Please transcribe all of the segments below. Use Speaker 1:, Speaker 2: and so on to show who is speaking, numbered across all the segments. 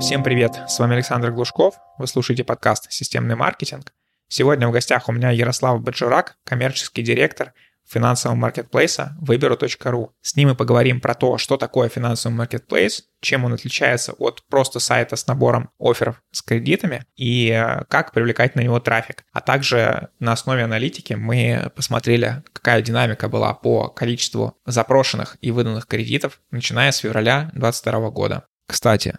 Speaker 1: Всем привет, с вами Александр Глушков, вы слушаете подкаст «Системный маркетинг». Сегодня в гостях у меня Ярослав Баджурак, коммерческий директор финансового маркетплейса выберу.ру. С ним мы поговорим про то, что такое финансовый маркетплейс, чем он отличается от просто сайта с набором офферов с кредитами и э, как привлекать на него трафик. А также на основе аналитики мы посмотрели, какая динамика была по количеству запрошенных и выданных кредитов, начиная с февраля 2022 года. Кстати,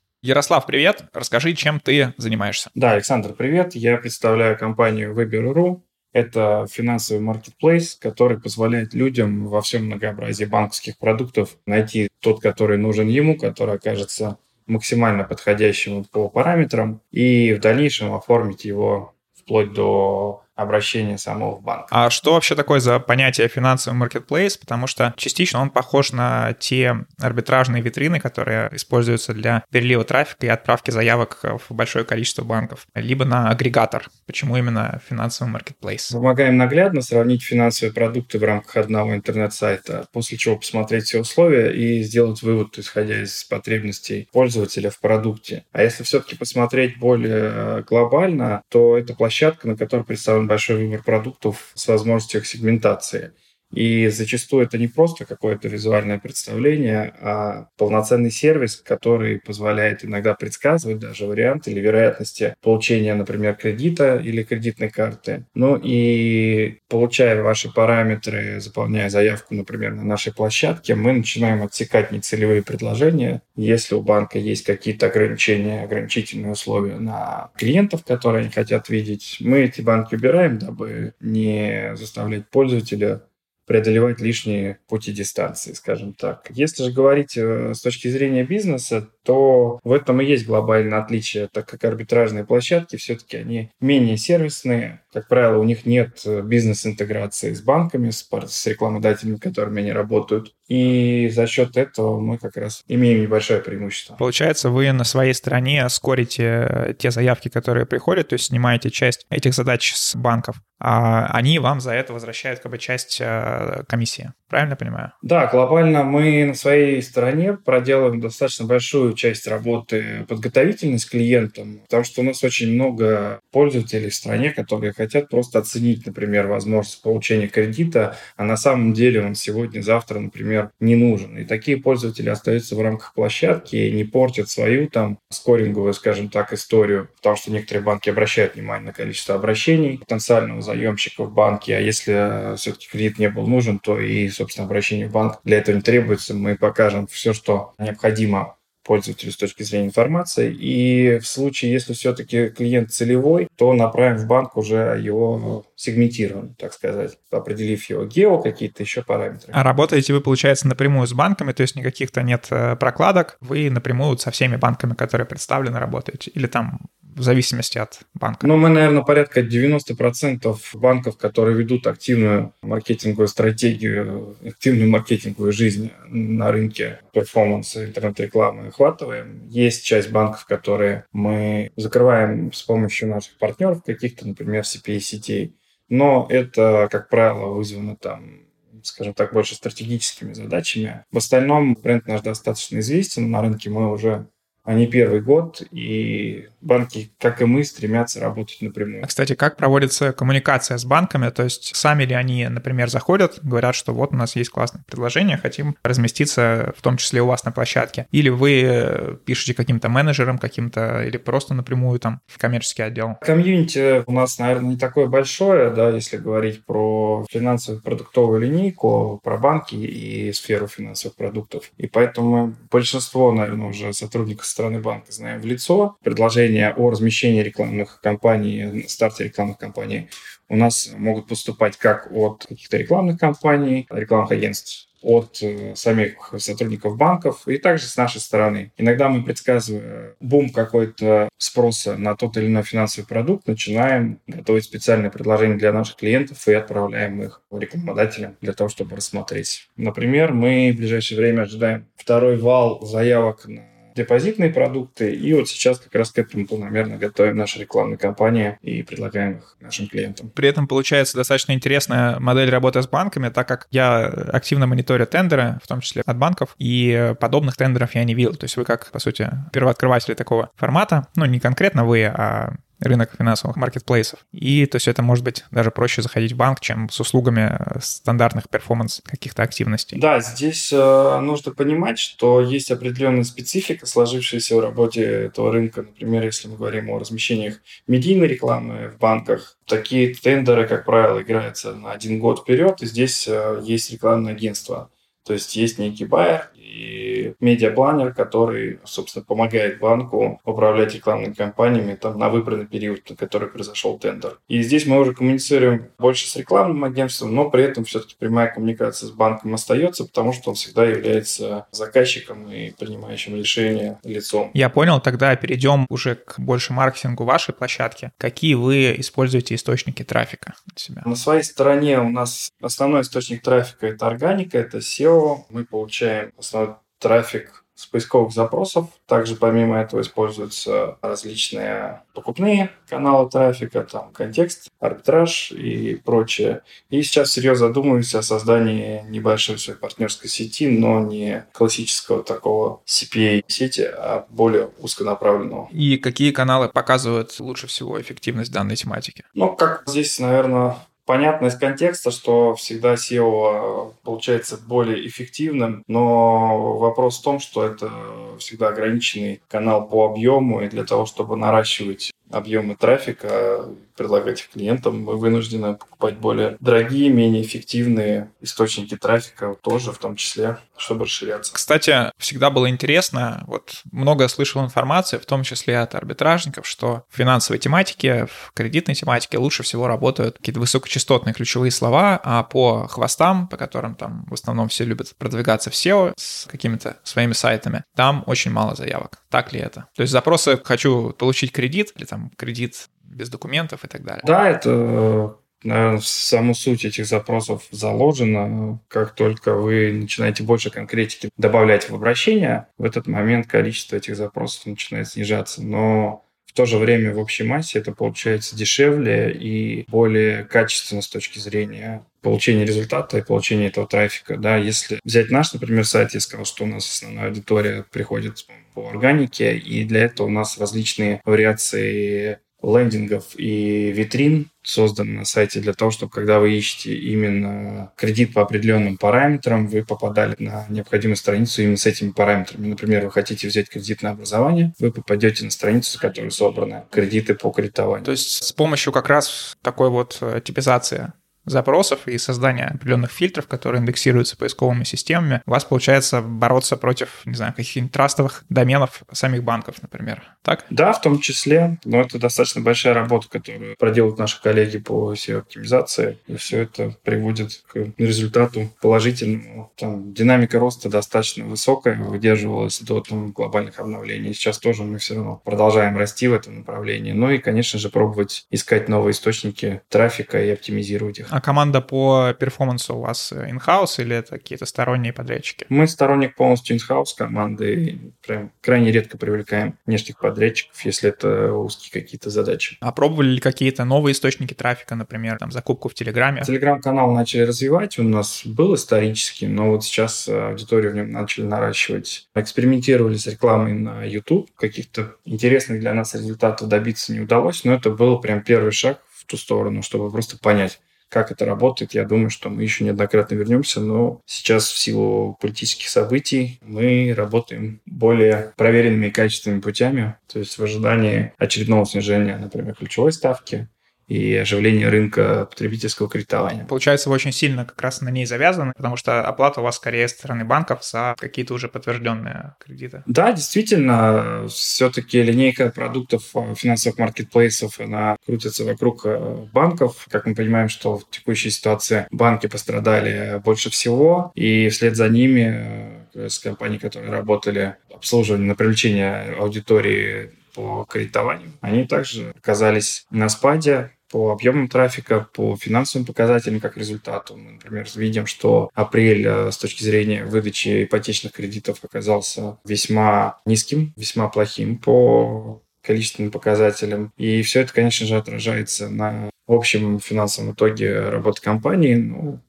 Speaker 1: Ярослав, привет. Расскажи, чем ты занимаешься.
Speaker 2: Да, Александр, привет. Я представляю компанию Выберу.ру. Это финансовый маркетплейс, который позволяет людям во всем многообразии банковских продуктов найти тот, который нужен ему, который окажется максимально подходящим по параметрам, и в дальнейшем оформить его вплоть до обращения самого в банк.
Speaker 1: А что вообще такое за понятие финансовый маркетплейс? Потому что частично он похож на те арбитражные витрины, которые используются для перелива трафика и отправки заявок в большое количество банков, либо на агрегатор. Почему именно финансовый маркетплейс?
Speaker 2: Помогаем наглядно сравнить финансовые продукты в рамках одного интернет-сайта, после чего посмотреть все условия и сделать вывод, исходя из потребностей пользователя в продукте. А если все-таки посмотреть более глобально, то это площадка, на которой представлен большой выбор продуктов с возможностью их сегментации. И зачастую это не просто какое-то визуальное представление, а полноценный сервис, который позволяет иногда предсказывать даже варианты или вероятности получения, например, кредита или кредитной карты. Ну и получая ваши параметры, заполняя заявку, например, на нашей площадке, мы начинаем отсекать нецелевые предложения. Если у банка есть какие-то ограничения, ограничительные условия на клиентов, которые они хотят видеть, мы эти банки убираем, дабы не заставлять пользователя преодолевать лишние пути дистанции, скажем так. Если же говорить э, с точки зрения бизнеса, то в этом и есть глобальное отличие, так как арбитражные площадки все-таки они менее сервисные. Как правило, у них нет э, бизнес-интеграции с банками, с, с рекламодателями, которыми они работают. И за счет этого мы как раз имеем небольшое преимущество.
Speaker 1: Получается, вы на своей стороне скорите э, те заявки, которые приходят, то есть снимаете часть этих задач с банков, а они вам за это возвращают как бы часть э, комиссии. Правильно понимаю?
Speaker 2: Да, глобально мы на своей стороне проделываем достаточно большую часть работы подготовительной с клиентом, потому что у нас очень много пользователей в стране, которые хотят просто оценить, например, возможность получения кредита, а на самом деле он сегодня-завтра, например, не нужен. И такие пользователи остаются в рамках площадки и не портят свою там скоринговую, скажем так, историю, потому что некоторые банки обращают внимание на количество обращений потенциального заемщика в банке, а если все-таки кредит не был нужен, то и, собственно, обращение в банк для этого не требуется. Мы покажем все, что необходимо пользователю с точки зрения информации. И в случае, если все-таки клиент целевой, то направим в банк уже его сегментированно, так сказать, определив его гео, какие-то еще параметры.
Speaker 1: А работаете вы, получается, напрямую с банками, то есть никаких-то нет э, прокладок, вы напрямую со всеми банками, которые представлены, работаете? Или там в зависимости от банка?
Speaker 2: Ну, мы, наверное, порядка 90% банков, которые ведут активную маркетинговую стратегию, активную маркетинговую жизнь на рынке перформанса интернет-рекламы охватываем. Есть часть банков, которые мы закрываем с помощью наших партнеров, каких-то, например, CPA-сетей. Но это, как правило, вызвано там скажем так, больше стратегическими задачами. В остальном бренд наш достаточно известен. На рынке мы уже а не первый год, и банки, как и мы, стремятся работать напрямую.
Speaker 1: А, кстати, как проводится коммуникация с банками? То есть сами ли они, например, заходят, говорят, что вот у нас есть классное предложение, хотим разместиться в том числе у вас на площадке? Или вы э, пишете каким-то менеджерам, каким-то, или просто напрямую там в коммерческий отдел?
Speaker 2: Комьюнити у нас, наверное, не такое большое, да, если говорить про финансовую продуктовую линейку, про банки и сферу финансовых продуктов. И поэтому большинство, наверное, уже сотрудников стороны банка знаем в лицо. Предложения о размещении рекламных кампаний, старте рекламных кампаний у нас могут поступать как от каких-то рекламных кампаний, рекламных агентств, от э, самих сотрудников банков и также с нашей стороны. Иногда мы, предсказывая бум какой-то спроса на тот или иной финансовый продукт, начинаем готовить специальные предложения для наших клиентов и отправляем их рекламодателям для того, чтобы рассмотреть. Например, мы в ближайшее время ожидаем второй вал заявок на депозитные продукты. И вот сейчас как раз к этому планомерно готовим наши рекламные кампании и предлагаем их нашим клиентам.
Speaker 1: При этом получается достаточно интересная модель работы с банками, так как я активно мониторю тендеры, в том числе от банков, и подобных тендеров я не видел. То есть вы как, по сути, первооткрыватели такого формата, ну, не конкретно вы, а рынок финансовых маркетплейсов. И то есть это может быть даже проще заходить в банк, чем с услугами э, стандартных перформанс каких-то активностей.
Speaker 2: Да, здесь э, нужно понимать, что есть определенная специфика, сложившаяся в работе этого рынка. Например, если мы говорим о размещениях медийной рекламы в банках, такие тендеры, как правило, играются на один год вперед, и здесь э, есть рекламное агентство. То есть есть некий байер, и медиапланер, который, собственно, помогает банку управлять рекламными кампаниями там, на выбранный период, на который произошел тендер. И здесь мы уже коммуницируем больше с рекламным агентством, но при этом все-таки прямая коммуникация с банком остается, потому что он всегда является заказчиком и принимающим решение лицом.
Speaker 1: Я понял, тогда перейдем уже к больше маркетингу вашей площадки. Какие вы используете источники трафика для себя?
Speaker 2: На своей стороне у нас основной источник трафика – это органика, это SEO. Мы получаем основной трафик с поисковых запросов. Также помимо этого используются различные покупные каналы трафика, там контекст, арбитраж и прочее. И сейчас серьезно задумываюсь о создании небольшой своей партнерской сети, но не классического такого CPA сети, а более узконаправленного.
Speaker 1: И какие каналы показывают лучше всего эффективность данной тематики?
Speaker 2: Ну, как здесь, наверное, понятно из контекста, что всегда SEO э, получается более эффективным, но вопрос в том, что это всегда ограниченный канал по объему, и для того, чтобы наращивать объемы трафика, предлагать их клиентам, мы вынуждены покупать более дорогие, менее эффективные источники трафика тоже в том числе, чтобы расширяться.
Speaker 1: Кстати, всегда было интересно, вот много слышал информации, в том числе от арбитражников, что в финансовой тематике, в кредитной тематике лучше всего работают какие-то высокочастотные ключевые слова, а по хвостам, по которым там в основном все любят продвигаться в SEO с какими-то своими сайтами, там очень мало заявок. Так ли это? То есть запросы «хочу получить кредит» или там «кредит без документов и так далее.
Speaker 2: Да, это наверное, в саму суть этих запросов заложено. Как только вы начинаете больше конкретики добавлять в обращение, в этот момент количество этих запросов начинает снижаться. Но в то же время в общей массе это получается дешевле и более качественно с точки зрения получения результата и получения этого трафика. Да, если взять наш, например, сайт, я сказал, что у нас основная аудитория приходит по органике, и для этого у нас различные вариации лендингов и витрин созданы на сайте для того, чтобы когда вы ищете именно кредит по определенным параметрам, вы попадали на необходимую страницу именно с этими параметрами. Например, вы хотите взять кредит на образование, вы попадете на страницу, с которой собраны кредиты по кредитованию.
Speaker 1: То есть с помощью как раз такой вот э, типизации запросов и создания определенных фильтров, которые индексируются поисковыми системами, у вас получается бороться против, не знаю, каких-нибудь трастовых доменов самих банков, например. Так?
Speaker 2: Да, в том числе. Но это достаточно большая работа, которую проделают наши коллеги по SEO-оптимизации. И все это приводит к результату положительному. Там динамика роста достаточно высокая, выдерживалась до там, глобальных обновлений. Сейчас тоже мы все равно продолжаем расти в этом направлении. Ну и, конечно же, пробовать искать новые источники трафика и оптимизировать их.
Speaker 1: А команда по перформансу у вас in-house или это какие-то сторонние подрядчики?
Speaker 2: Мы сторонник полностью in-house команды. Прям крайне редко привлекаем внешних подрядчиков, если это узкие какие-то задачи.
Speaker 1: А пробовали ли какие-то новые источники трафика, например, там, закупку в Телеграме?
Speaker 2: Телеграм-канал начали развивать. Он у нас был исторический, но вот сейчас аудиторию в нем начали наращивать. Экспериментировали с рекламой на YouTube. Каких-то интересных для нас результатов добиться не удалось, но это был прям первый шаг в ту сторону, чтобы просто понять, как это работает, я думаю, что мы еще неоднократно вернемся, но сейчас в силу политических событий мы работаем более проверенными и качественными путями, то есть в ожидании очередного снижения, например, ключевой ставки, и оживление рынка потребительского кредитования.
Speaker 1: Получается, вы очень сильно как раз на ней завязаны, потому что оплата у вас скорее со стороны банков за какие-то уже подтвержденные кредиты.
Speaker 2: Да, действительно, все-таки линейка продуктов э, финансовых маркетплейсов, она крутится вокруг э, банков. Как мы понимаем, что в текущей ситуации банки пострадали больше всего, и вслед за ними э, с компании, которые работали обслуживание на привлечение аудитории по кредитованию, они также оказались на спаде по объемам трафика, по финансовым показателям как результату. Мы, например, видим, что апрель э, с точки зрения выдачи ипотечных кредитов оказался весьма низким, весьма плохим по количественным показателям. И все это, конечно же, отражается на общем финансовом итоге работы компании. Ну,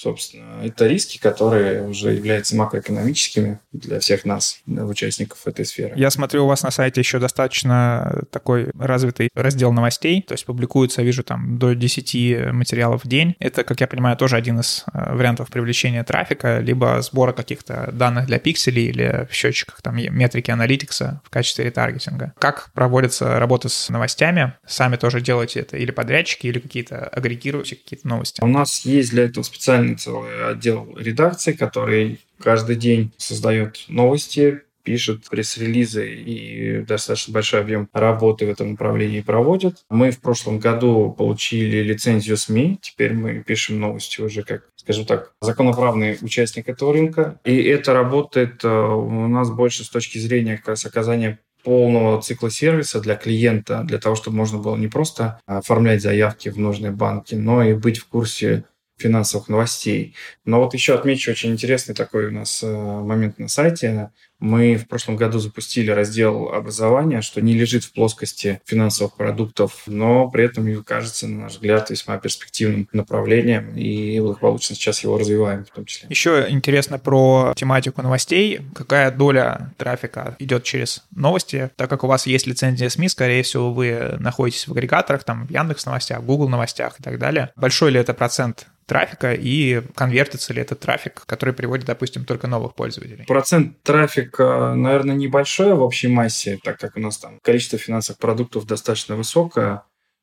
Speaker 2: собственно, это риски, которые уже являются макроэкономическими для всех нас, участников этой сферы.
Speaker 1: Я смотрю, у вас на сайте еще достаточно такой развитый раздел новостей, то есть публикуется, вижу, там до 10 материалов в день. Это, как я понимаю, тоже один из э, вариантов привлечения трафика, либо сбора каких-то данных для пикселей или в счетчиках там метрики аналитикса в качестве ретаргетинга. Как проводится работа с новостями? Сами тоже делаете это или подрядчики, или какие-то агрегируете какие-то новости?
Speaker 2: У нас есть для этого специальный целый отдел редакции, который каждый день создает новости, пишет пресс-релизы и достаточно большой объем работы в этом направлении проводит. Мы в прошлом году получили лицензию СМИ, теперь мы пишем новости уже как, скажем так, законоправный участник этого рынка. И это работает э, у нас больше с точки зрения как раз оказания полного цикла сервиса для клиента, для того, чтобы можно было не просто оформлять заявки в нужные банки, но и быть в курсе финансовых новостей. Но вот еще отмечу очень интересный такой у нас э, момент на сайте. Мы в прошлом году запустили раздел образования, что не лежит в плоскости финансовых продуктов, но при этом кажется, на наш взгляд, весьма перспективным направлением, и благополучно сейчас его развиваем в том числе.
Speaker 1: Еще интересно про тематику новостей. Какая доля трафика идет через новости? Так как у вас есть лицензия СМИ, скорее всего, вы находитесь в агрегаторах, там, в Яндекс новостях, Google новостях и так далее. Большой ли это процент трафика и конвертится ли этот трафик, который приводит, допустим, только новых пользователей?
Speaker 2: Процент трафика, наверное, небольшой в общей массе, так как у нас там количество финансовых продуктов достаточно высокое,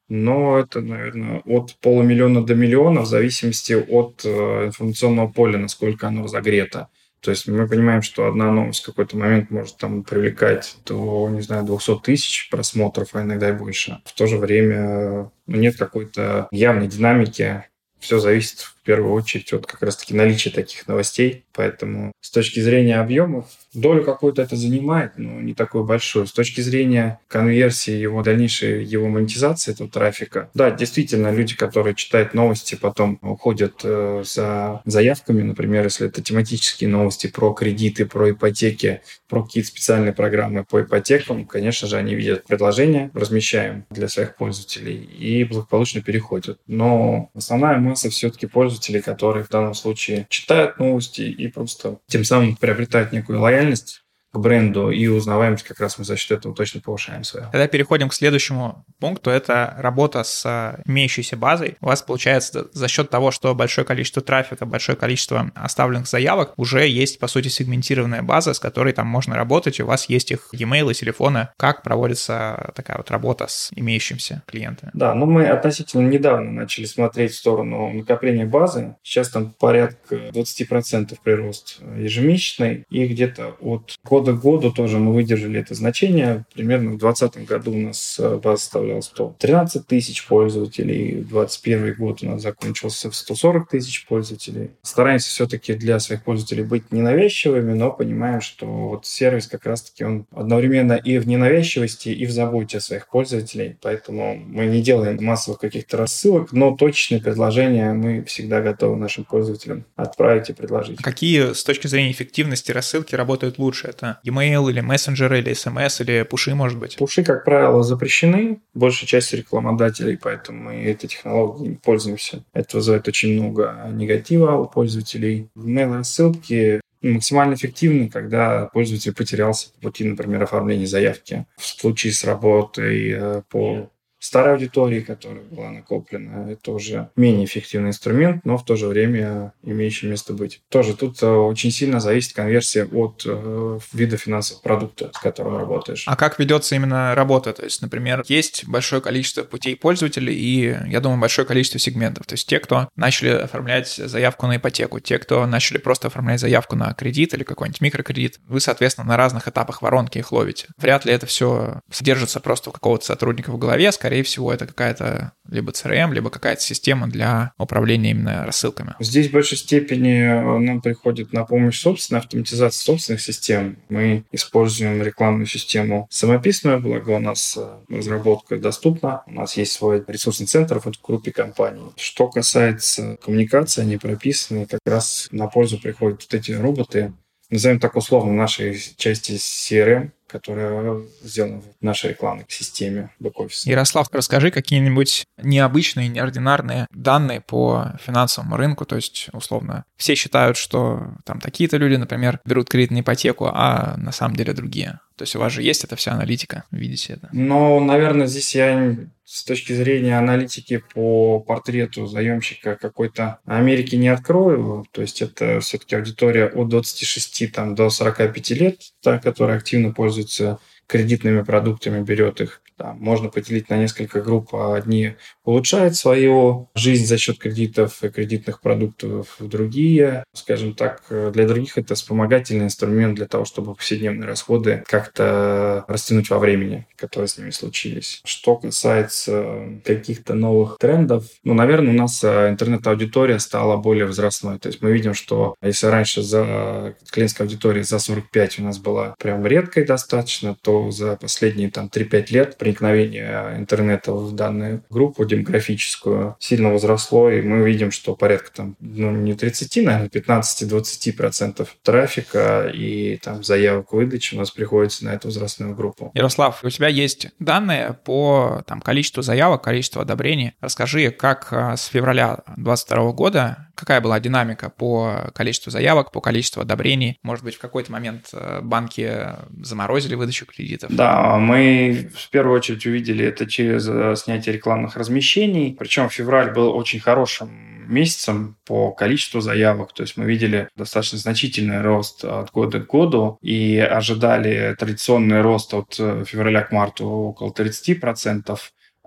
Speaker 2: но это, наверное, от полумиллиона до миллиона в зависимости от э, информационного поля, насколько оно разогрето. То есть мы понимаем, что одна новость в какой-то момент может там привлекать до, не знаю, 200 тысяч просмотров, а иногда и больше. В то же время ну, нет какой-то явной динамики все зависит первую очередь от как раз-таки наличия таких новостей. Поэтому с точки зрения объемов, долю какую-то это занимает, но не такую большую. С точки зрения конверсии, его дальнейшей его монетизации этого трафика, да, действительно, люди, которые читают новости, потом уходят э, за заявками, например, если это тематические новости про кредиты, про ипотеки, про какие-то специальные программы по ипотекам, конечно же, они видят предложение, размещаем для своих пользователей и благополучно переходят. Но основная масса все-таки пользователей, которые в данном случае читают новости и просто тем самым приобретают некую лояльность к бренду и узнаваемость как раз мы за счет этого точно повышаем свою.
Speaker 1: Когда переходим к следующему пункту, это работа с э, имеющейся базой. У вас получается за счет того, что большое количество трафика, большое количество оставленных заявок, уже есть, по сути, сегментированная база, с которой там можно работать, у вас есть их e-mail и телефоны. Как проводится такая вот работа с имеющимся клиентами?
Speaker 2: Да, ну мы относительно недавно начали смотреть в сторону накопления базы. Сейчас там порядка 20% прирост ежемесячный, и где-то от года года к году тоже мы выдержали это значение. Примерно в 2020 году у нас э, база составляла 113 тысяч пользователей, в 2021 год у нас закончился в 140 тысяч пользователей. Стараемся все-таки для своих пользователей быть ненавязчивыми, но понимаем, что вот сервис как раз-таки он одновременно и в ненавязчивости, и в заботе о своих пользователей. Поэтому мы не делаем массовых каких-то рассылок, но точные предложения мы всегда готовы нашим пользователям отправить и предложить.
Speaker 1: Какие с точки зрения эффективности рассылки работают лучше? Это e-mail или мессенджер или смс или пуши, может быть?
Speaker 2: Пуши, как правило, запрещены большей частью рекламодателей, поэтому мы этой технологией пользуемся. Это вызывает очень много негатива у пользователей. Email рассылки максимально эффективны, когда пользователь потерялся по пути, например, оформления заявки. В случае с работой э, по старой аудитории, которая была накоплена. Это уже менее эффективный инструмент, но в то же время имеющий место быть. Тоже тут э, очень сильно зависит конверсия от э, вида финансового продукта, с которым работаешь.
Speaker 1: А как ведется именно работа? То есть, например, есть большое количество путей пользователей и, я думаю, большое количество сегментов. То есть те, кто начали оформлять заявку на ипотеку, те, кто начали просто оформлять заявку на кредит или какой-нибудь микрокредит, вы, соответственно, на разных этапах воронки их ловите. Вряд ли это все содержится просто у какого-то сотрудника в голове, скорее всего, это какая-то либо CRM, либо какая-то система для управления именно рассылками.
Speaker 2: Здесь в большей степени э, нам приходит на помощь собственная автоматизация собственных систем. Мы используем рекламную систему самописную, благо у нас э, разработка доступна. У нас есть свой ресурсный центр в группе компаний. Что касается коммуникации, они прописаны, как раз на пользу приходят вот эти роботы, назовем так условно, нашей части CRM, которая сделана в нашей рекламной системе бэк-офиса.
Speaker 1: Ярослав, расскажи какие-нибудь необычные, неординарные данные по финансовому рынку. То есть, условно, все считают, что там такие-то люди, например, берут кредит на ипотеку, а на самом деле другие. То есть у вас же есть эта вся аналитика, видите это?
Speaker 2: Ну, наверное, здесь я с точки зрения аналитики по портрету заемщика какой-то Америки не открою. То есть это все-таки аудитория от 26 там, до 45 лет, та, которая активно пользуется кредитными продуктами, берет их. Там, можно поделить на несколько групп. Одни улучшают свою жизнь за счет кредитов и кредитных продуктов, другие, скажем так, для других это вспомогательный инструмент для того, чтобы повседневные расходы как-то растянуть во времени, которые с ними случились. Что касается каких-то новых трендов, ну, наверное, у нас э, интернет-аудитория стала более возрастной. То есть мы видим, что если раньше за клиентская аудитория за 45 у нас была прям редкой достаточно, то за последние там 3-5 лет проникновение интернета в данную группу демографическую сильно возросло, и мы видим, что порядка там, ну, не 30, наверное, 15-20 процентов трафика и там заявок выдачи у нас приходится на эту возрастную группу.
Speaker 1: Ярослав, у тебя есть данные по там, количеству заявок, количеству одобрений. Расскажи, как а, с февраля 2022 года, какая была динамика по количеству заявок, по количеству одобрений? Может быть, в какой-то момент э, банки заморозили выдачу кредитов?
Speaker 2: Да, мы в первую очередь увидели это через э, снятие рекламных размещений. Причем февраль был очень хорошим месяцем по количеству заявок. То есть мы видели достаточно значительный рост от года к году и ожидали традиционный рост от э, февраля к марту около 30%.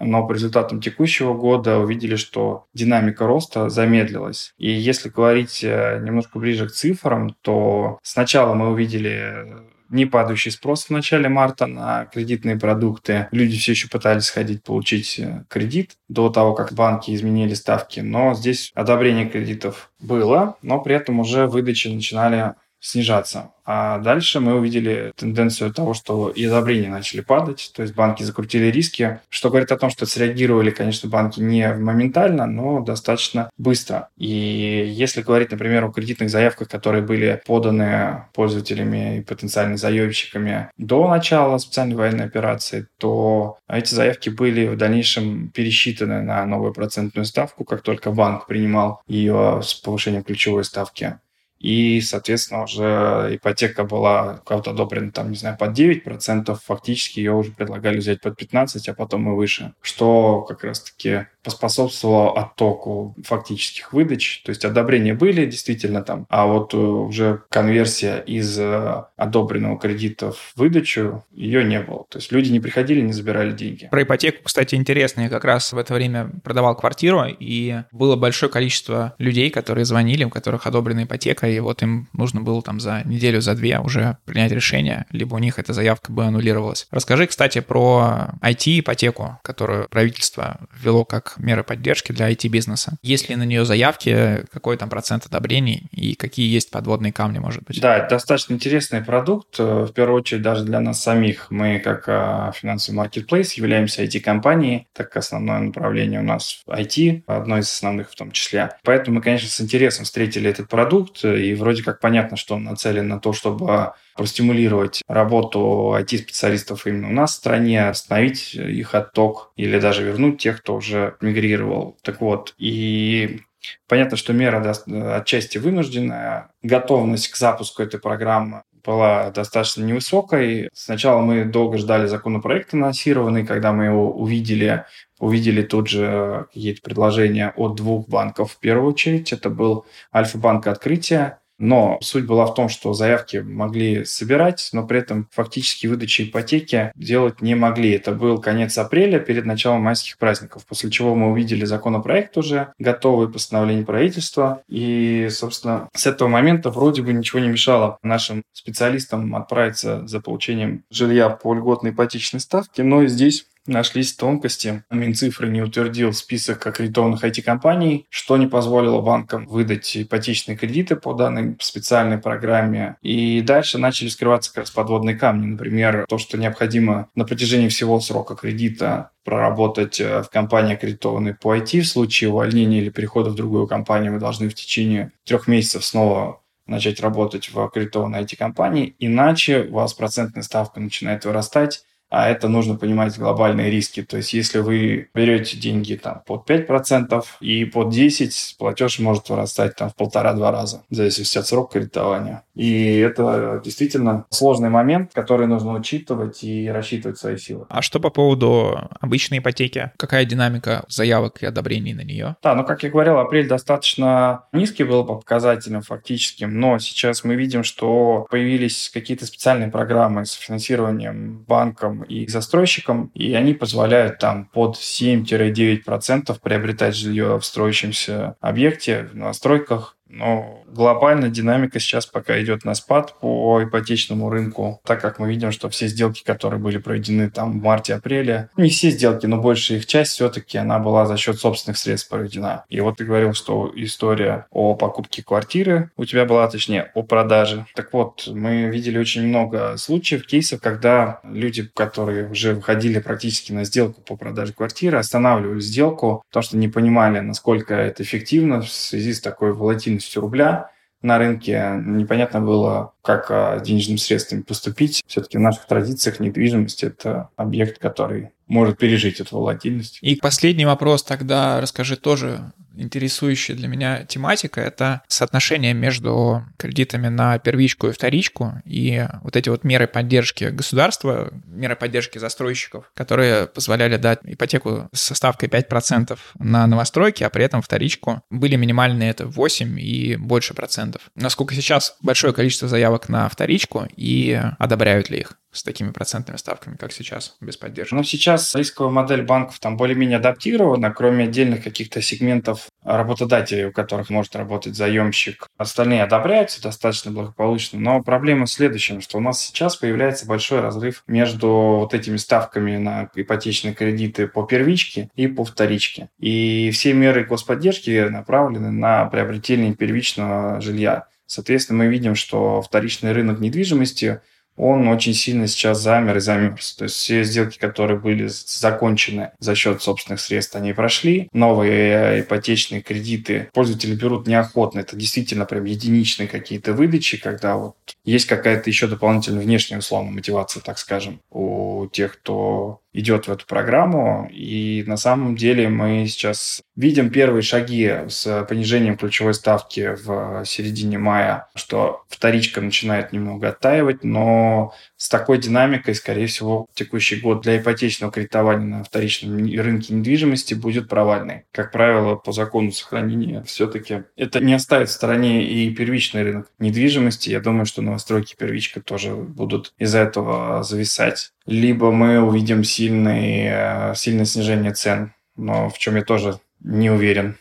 Speaker 2: Но по результатам текущего года увидели, что динамика роста замедлилась. И если говорить э, немножко ближе к цифрам, то сначала мы увидели не падающий спрос в начале марта на кредитные продукты. Люди все еще пытались сходить получить э, кредит до того, как банки изменили ставки. Но здесь одобрение кредитов было, но при этом уже выдачи начинали снижаться. А дальше мы увидели тенденцию того, что и одобрения начали падать, то есть банки закрутили риски, что говорит о том, что среагировали, конечно, банки не моментально, но достаточно быстро. И если говорить, например, о кредитных заявках, которые были поданы пользователями и потенциальными заемщиками до начала специальной военной операции, то эти заявки были в дальнейшем пересчитаны на новую процентную ставку, как только банк принимал ее с повышением ключевой ставки и, соответственно, уже ипотека была у кого-то одобрена, там, не знаю, под 9%, фактически ее уже предлагали взять под 15%, а потом и выше, что как раз-таки поспособствовало оттоку фактических выдач. То есть одобрения были действительно там, а вот э, уже конверсия из э, одобренного кредита в выдачу, ее не было. То есть люди не приходили, не забирали деньги.
Speaker 1: Про ипотеку, кстати, интересно. Я как раз в это время продавал квартиру, и было большое количество людей, которые звонили, у которых одобрена ипотека, и вот им нужно было там за неделю, за две уже принять решение, либо у них эта заявка бы аннулировалась. Расскажи, кстати, про IT-ипотеку, которую правительство ввело как меры поддержки для IT-бизнеса. Есть ли на нее заявки, какой там процент одобрений и какие есть подводные камни, может быть?
Speaker 2: Да, это достаточно интересный продукт, в первую очередь даже для нас самих. Мы как э, финансовый маркетплейс являемся IT-компанией, так как основное направление у нас IT, одно из основных в том числе. Поэтому мы, конечно, с интересом встретили этот продукт и вроде как понятно, что он нацелен на то, чтобы простимулировать работу IT-специалистов именно у нас в стране, остановить их отток или даже вернуть тех, кто уже мигрировал. Так вот, и Понятно, что мера отчасти вынужденная. Готовность к запуску этой программы была достаточно невысокой. Сначала мы долго ждали законопроект анонсированный, когда мы его увидели, увидели тут же какие-то предложения от двух банков в первую очередь. Это был Альфа-банк Открытие но суть была в том, что заявки могли собирать, но при этом фактически выдачи ипотеки делать не могли. Это был конец апреля перед началом майских праздников, после чего мы увидели законопроект уже, готовый постановление правительства. И, собственно, с этого момента вроде бы ничего не мешало нашим специалистам отправиться за получением жилья по льготной ипотечной ставке. Но здесь нашлись тонкости. Минцифры не утвердил список аккредитованных IT-компаний, что не позволило банкам выдать ипотечные кредиты по данной специальной программе. И дальше начали скрываться как раз подводные камни. Например, то, что необходимо на протяжении всего срока кредита проработать э, в компании, аккредитованной по IT. В случае увольнения или перехода в другую компанию вы должны в течение трех месяцев снова начать работать в аккредитованной IT-компании, иначе у вас процентная ставка начинает вырастать, а это нужно понимать глобальные риски. То есть если вы берете деньги там под 5% и под 10%, платеж может вырастать там в полтора-два раза, в зависимости от срока кредитования. И это действительно сложный момент, который нужно учитывать и рассчитывать свои силы.
Speaker 1: А что по поводу обычной ипотеки? Какая динамика заявок и одобрений на нее?
Speaker 2: Да, ну как я говорил, апрель достаточно низкий был по показателям фактическим, но сейчас мы видим, что появились какие-то специальные программы с финансированием банком и застройщикам, и они позволяют там под 7-9% приобретать жилье в строящемся объекте, в новостройках, но глобально динамика сейчас пока идет на спад по ипотечному рынку, так как мы видим, что все сделки, которые были проведены там в марте-апреле, не все сделки, но большая их часть все-таки она была за счет собственных средств проведена. И вот ты говорил, что история о покупке квартиры у тебя была, точнее, о продаже. Так вот, мы видели очень много случаев, кейсов, когда люди, которые уже выходили практически на сделку по продаже квартиры, останавливали сделку, потому что не понимали, насколько это эффективно в связи с такой волатильностью стоимостью рубля на рынке непонятно было, как а, денежными средствами поступить. Все-таки в наших традициях недвижимость – это объект, который может пережить эту волатильность.
Speaker 1: И последний вопрос тогда расскажи тоже интересующая для меня тематика — это соотношение между кредитами на первичку и вторичку и вот эти вот меры поддержки государства, меры поддержки застройщиков, которые позволяли дать ипотеку со ставкой 5% на новостройки, а при этом вторичку были минимальные это 8 и больше процентов. Насколько сейчас большое количество заявок на вторичку и одобряют ли их? С такими процентными ставками, как сейчас, без поддержки?
Speaker 2: Ну, сейчас рисковая модель банков там более-менее адаптирована, кроме отдельных каких-то сегментов работодателей, у которых может работать заемщик. Остальные одобряются достаточно благополучно, но проблема в следующем, что у нас сейчас появляется большой разрыв между вот этими ставками на ипотечные кредиты по первичке и по вторичке. И все меры господдержки направлены на приобретение первичного жилья. Соответственно, мы видим, что вторичный рынок недвижимости он очень сильно сейчас замер и замерз. То есть все сделки, которые были закончены за счет собственных средств, они прошли. Новые ипотечные кредиты пользователи берут неохотно. Это действительно прям единичные какие-то выдачи, когда вот есть какая-то еще дополнительная внешняя условная мотивация, так скажем, у тех, кто идет в эту программу. И на самом деле мы сейчас видим первые шаги с понижением ключевой ставки в середине мая, что вторичка начинает немного оттаивать, но с такой динамикой, скорее всего, текущий год для ипотечного кредитования на вторичном рынке недвижимости будет провальный. Как правило, по закону сохранения все-таки это не оставит в стороне и первичный рынок недвижимости. Я думаю, что новостройки первичка тоже будут из-за этого зависать. Либо мы увидим сильное, сильное снижение цен, но в чем я тоже не уверен.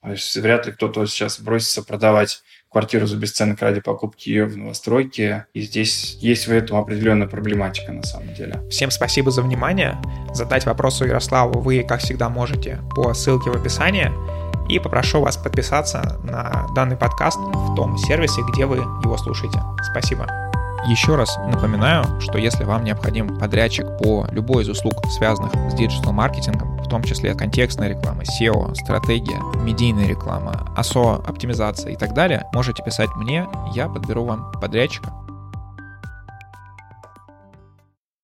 Speaker 2: То есть вряд ли кто-то сейчас бросится продавать квартиру за бесценок ради покупки ее в новостройке. И здесь есть в этом определенная проблематика на самом деле.
Speaker 1: Всем спасибо за внимание. Задать вопросы Ярославу вы, как всегда, можете по ссылке в описании. И попрошу вас подписаться на данный подкаст в том сервисе, где вы его слушаете. Спасибо. Еще раз напоминаю, что если вам необходим подрядчик по любой из услуг, связанных с диджитал-маркетингом, в том числе контекстная реклама, SEO, стратегия, медийная реклама, ASO, оптимизация и так далее, можете писать мне, я подберу вам подрядчика.